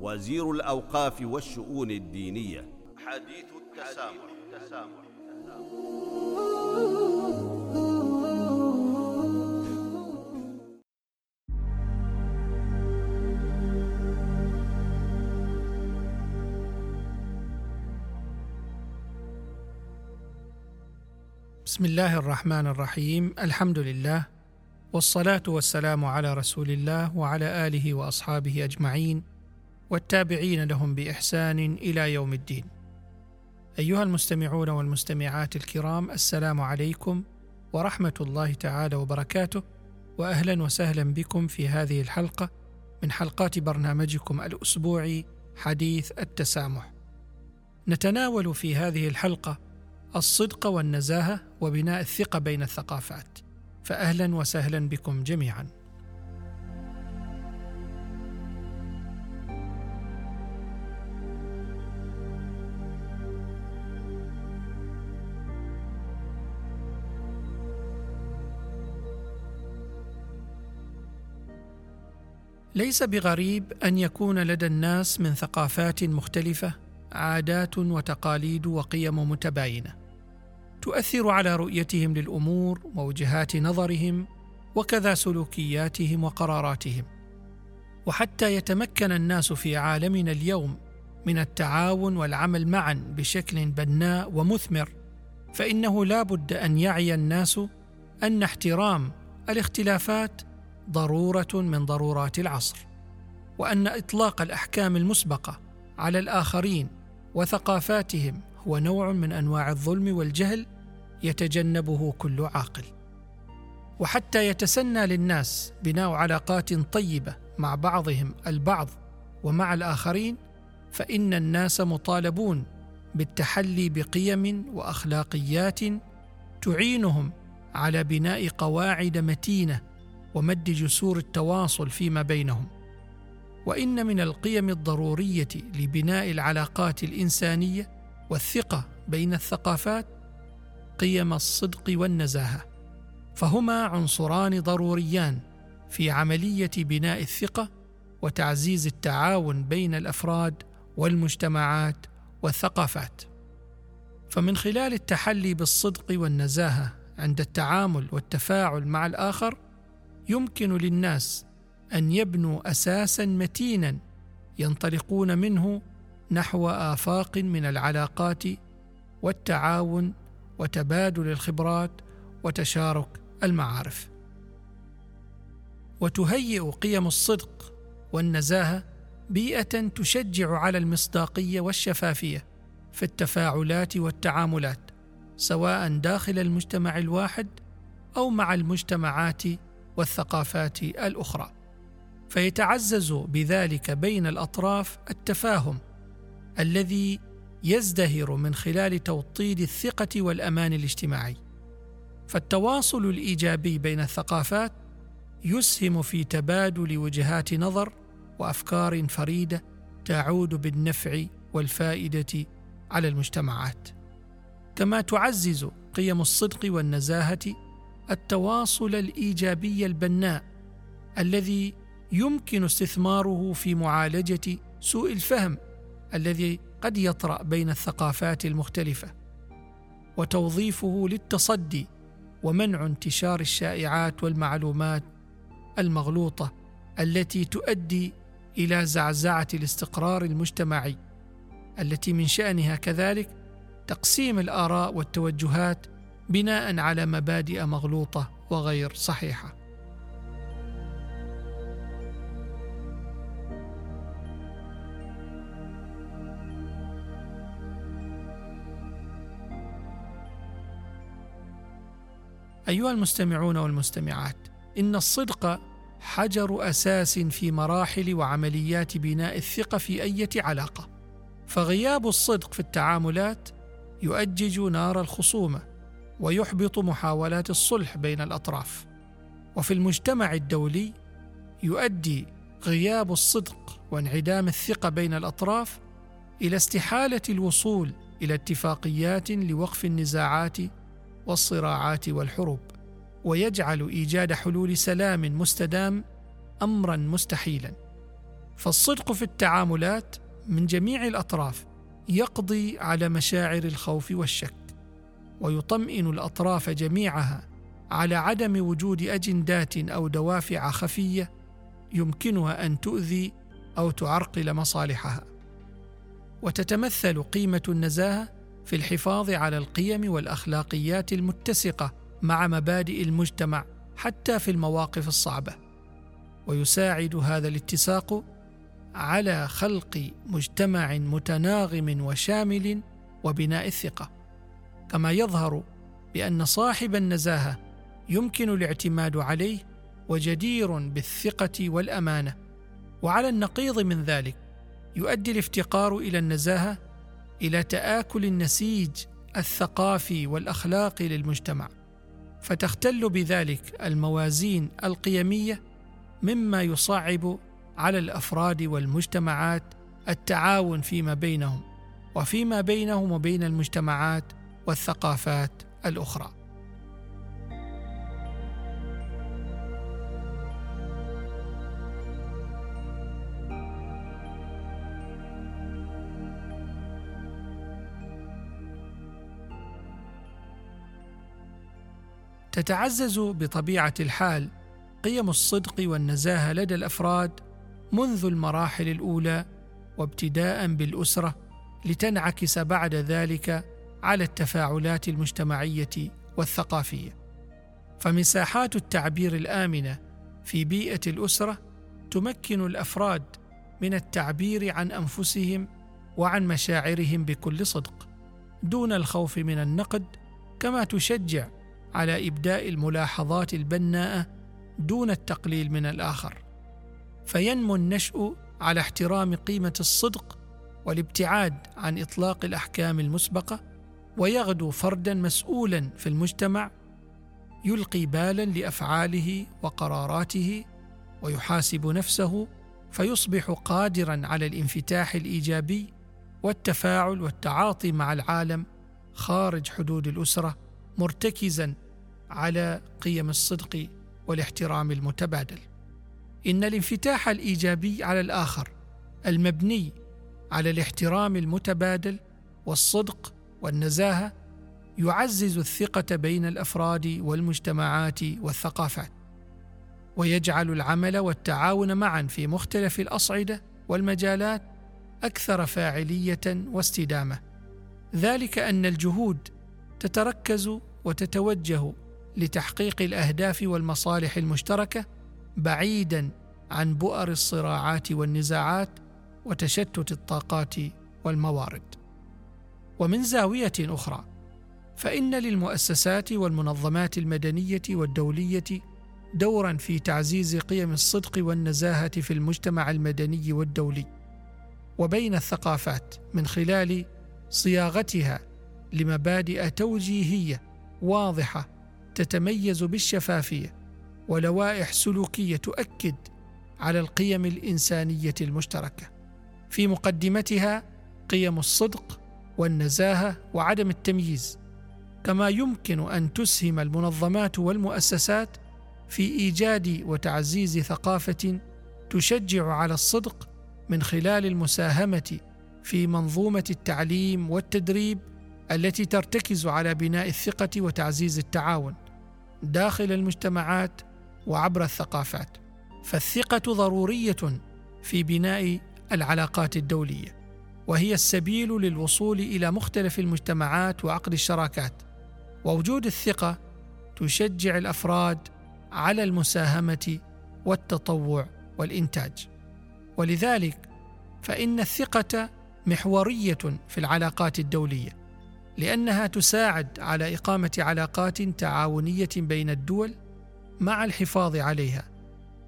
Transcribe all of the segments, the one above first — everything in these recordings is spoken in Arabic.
وزير الأوقاف والشؤون الدينية. حديث التسامح, التسامح. بسم الله الرحمن الرحيم. الحمد لله والصلاة والسلام على رسول الله وعلى آله وأصحابه أجمعين. والتابعين لهم بإحسان إلى يوم الدين. أيها المستمعون والمستمعات الكرام السلام عليكم ورحمة الله تعالى وبركاته واهلا وسهلا بكم في هذه الحلقة من حلقات برنامجكم الأسبوعي حديث التسامح. نتناول في هذه الحلقة الصدق والنزاهة وبناء الثقة بين الثقافات. فاهلا وسهلا بكم جميعا. ليس بغريب أن يكون لدى الناس من ثقافات مختلفة عادات وتقاليد وقيم متباينة. تؤثر على رؤيتهم للأمور ووجهات نظرهم وكذا سلوكياتهم وقراراتهم. وحتى يتمكن الناس في عالمنا اليوم من التعاون والعمل معا بشكل بناء ومثمر فإنه لا بد أن يعي الناس أن احترام الاختلافات ضرورة من ضرورات العصر وأن إطلاق الأحكام المسبقة على الآخرين وثقافاتهم هو نوع من أنواع الظلم والجهل يتجنبه كل عاقل. وحتى يتسنى للناس بناء علاقات طيبة مع بعضهم البعض ومع الآخرين فإن الناس مطالبون بالتحلي بقيم وأخلاقيات تعينهم على بناء قواعد متينة ومد جسور التواصل فيما بينهم. وإن من القيم الضرورية لبناء العلاقات الإنسانية والثقة بين الثقافات قيم الصدق والنزاهة فهما عنصران ضروريان في عملية بناء الثقة وتعزيز التعاون بين الأفراد والمجتمعات والثقافات. فمن خلال التحلي بالصدق والنزاهة عند التعامل والتفاعل مع الآخر يمكن للناس أن يبنوا أساسا متينا ينطلقون منه نحو آفاق من العلاقات والتعاون وتبادل الخبرات وتشارك المعارف. وتهيئ قيم الصدق والنزاهة بيئة تشجع على المصداقية والشفافية في التفاعلات والتعاملات سواء داخل المجتمع الواحد أو مع المجتمعات والثقافات الأخرى. فيتعزز بذلك بين الأطراف التفاهم الذي يزدهر من خلال توطيد الثقة والأمان الاجتماعي. فالتواصل الإيجابي بين الثقافات يسهم في تبادل وجهات نظر وأفكار فريدة تعود بالنفع والفائدة على المجتمعات. كما تعزز قيم الصدق والنزاهة التواصل الإيجابي البناء الذي يمكن استثماره في معالجة سوء الفهم الذي قد يطرأ بين الثقافات المختلفة وتوظيفه للتصدي ومنع انتشار الشائعات والمعلومات المغلوطة التي تؤدي إلى زعزعة الاستقرار المجتمعي التي من شأنها كذلك تقسيم الآراء والتوجهات بناء على مبادئ مغلوطة وغير صحيحة. أيها المستمعون والمستمعات إن الصدق حجر أساس في مراحل وعمليات بناء الثقة في أي علاقة. فغياب الصدق في التعاملات يؤجج نار الخصومة. ويحبط محاولات الصلح بين الأطراف. وفي المجتمع الدولي يؤدي غياب الصدق وانعدام الثقة بين الأطراف إلى استحالة الوصول إلى اتفاقيات لوقف النزاعات والصراعات والحروب ويجعل إيجاد حلول سلام مستدام امرا مستحيلا. فالصدق في التعاملات من جميع الأطراف يقضي على مشاعر الخوف والشك. ويطمئن الأطراف جميعها على عدم وجود أجندات أو دوافع خفية يمكنها أن تؤذي أو تعرقل مصالحها. وتتمثل قيمة النزاهة في الحفاظ على القيم والأخلاقيات المتسقة مع مبادئ المجتمع حتى في المواقف الصعبة. ويساعد هذا الاتساق على خلق مجتمع متناغم وشامل وبناء الثقة. كما يظهر بأن صاحب النزاهة يمكن الاعتماد عليه وجدير بالثقة والأمانة وعلى النقيض من ذلك يؤدي الافتقار إلى النزاهة إلى تآكل النسيج الثقافي والاخلاقي للمجتمع فتختل بذلك الموازين القيمية مما يصعب على الأفراد والمجتمعات التعاون فيما بينهم وفيما بينهم وبين المجتمعات والثقافات الأخرى. تتعزز بطبيعة الحال قيم الصدق والنزاهة لدى الأفراد منذ المراحل الأولى وابتداء بالأسرة لتنعكس بعد ذلك على التفاعلات المجتمعية والثقافية. فمساحات التعبير الآمنة في بيئة الأسرة تمكن الأفراد من التعبير عن أنفسهم وعن مشاعرهم بكل صدق دون الخوف من النقد كما تشجع على إبداء الملاحظات البناءة دون التقليل من الآخر. فينمو النشء على احترام قيمة الصدق والابتعاد عن إطلاق الأحكام المسبقة ويغدو فردا مسؤولا في المجتمع يلقي بالا لأفعاله وقراراته ويحاسب نفسه فيصبح قادرا على الانفتاح الإيجابي والتفاعل والتعاطي مع العالم خارج حدود الأسرة مرتكزا على قيم الصدق والاحترام المتبادل. إن الانفتاح الإيجابي على الآخر المبني على الاحترام المتبادل والصدق والنزاهة يعزز الثقة بين الأفراد والمجتمعات والثقافات ويجعل العمل والتعاون معا في مختلف الأصعدة والمجالات أكثر فاعلية واستدامة. ذلك أن الجهود تتركز وتتوجه لتحقيق الأهداف والمصالح المشتركة بعيدا عن بؤر الصراعات والنزاعات وتشتت الطاقات والموارد. ومن زاوية أخرى فإن للمؤسسات والمنظمات المدنية والدولية دورا في تعزيز قيم الصدق والنزاهة في المجتمع المدني والدولي وبين الثقافات من خلال صياغتها لمبادئ توجيهية واضحة تتميز بالشفافية ولوائح سلوكية تؤكد على القيم الإنسانية المشتركة. في مقدمتها قيم الصدق والنزاهة وعدم التمييز كما يمكن أن تسهم المنظمات والمؤسسات في إيجاد وتعزيز ثقافة تشجع على الصدق من خلال المساهمة في منظومة التعليم والتدريب التي ترتكز على بناء الثقة وتعزيز التعاون داخل المجتمعات وعبر الثقافات. فالثقة ضرورية في بناء العلاقات الدولية. وهي السبيل للوصول إلى مختلف المجتمعات وعقد الشراكات. ووجود الثقة تشجع الأفراد على المساهمة والتطوع والإنتاج. ولذلك فإن الثقة محورية في العلاقات الدولية لأنها تساعد على إقامة علاقات تعاونية بين الدول مع الحفاظ عليها.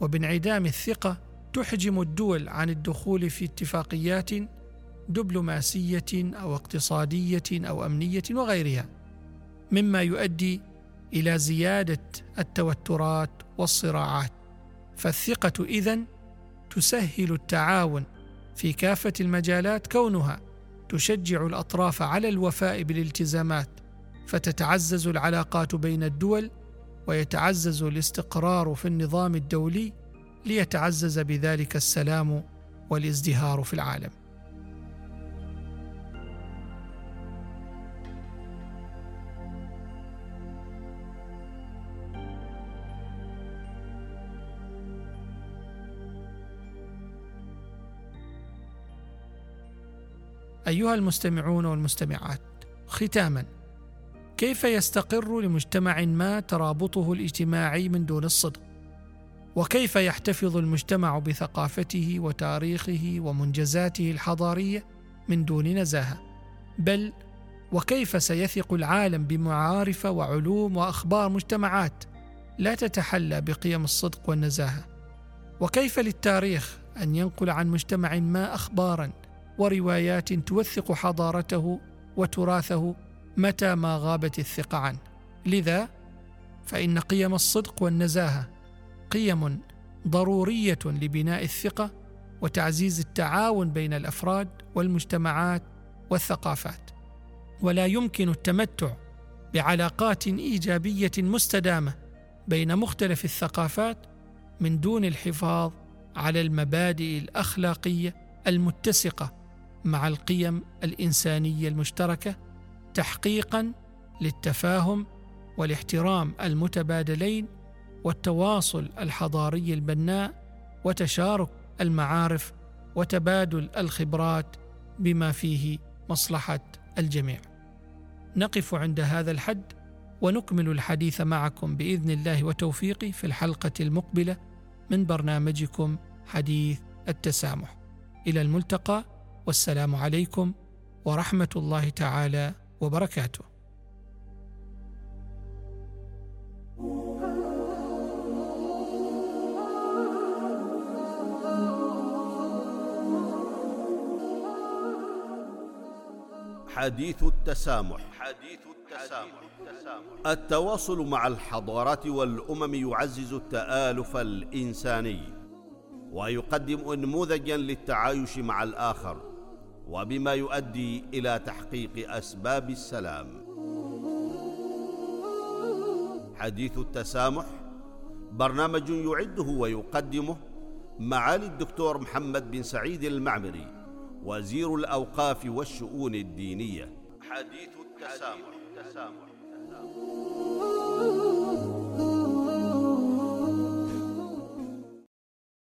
وبانعدام الثقة تحجم الدول عن الدخول في اتفاقيات دبلوماسية أو اقتصادية أو أمنية وغيرها مما يؤدي إلى زيادة التوترات والصراعات. فالثقة إذن تسهل التعاون في كافة المجالات كونها تشجع الأطراف على الوفاء بالالتزامات فتتعزز العلاقات بين الدول ويتعزز الاستقرار في النظام الدولي ليتعزز بذلك السلام والازدهار في العالم. أيها المستمعون والمستمعات ختاما كيف يستقر لمجتمع ما ترابطه الاجتماعي من دون الصدق؟ وكيف يحتفظ المجتمع بثقافته وتاريخه ومنجزاته الحضارية من دون نزاهة؟ بل وكيف سيثق العالم بمعارف وعلوم وأخبار مجتمعات لا تتحلى بقيم الصدق والنزاهة؟ وكيف للتاريخ أن ينقل عن مجتمع ما اخبارا وروايات توثق حضارته وتراثه متى ما غابت الثقة عنه. لذا فإن قيم الصدق والنزاهة قيم ضرورية لبناء الثقة وتعزيز التعاون بين الأفراد والمجتمعات والثقافات. ولا يمكن التمتع بعلاقات إيجابية مستدامة بين مختلف الثقافات من دون الحفاظ على المبادئ الأخلاقية المتسقة مع القيم الإنسانية المشتركة تحقيقا للتفاهم والاحترام المتبادلين والتواصل الحضاري البناء وتشارك المعارف وتبادل الخبرات بما فيه مصلحة الجميع. نقف عند هذا الحد ونكمل الحديث معكم بإذن الله وتوفيقه في الحلقة المقبلة من برنامجكم حديث التسامح. إلى الملتقى والسلام عليكم ورحمة الله تعالى وبركاته. حديث التسامح. حديث التسامح. التواصل مع الحضارات والأمم يعزز التآلف الإنساني ويقدم انموذجا للتعايش مع الآخر. وبما يؤدي إلى تحقيق أسباب السلام حديث التسامح برنامج يعده ويقدمه معالي الدكتور محمد بن سعيد المعمري وزير الأوقاف والشؤون الدينية حديث التسامح, التسامح. التسامح.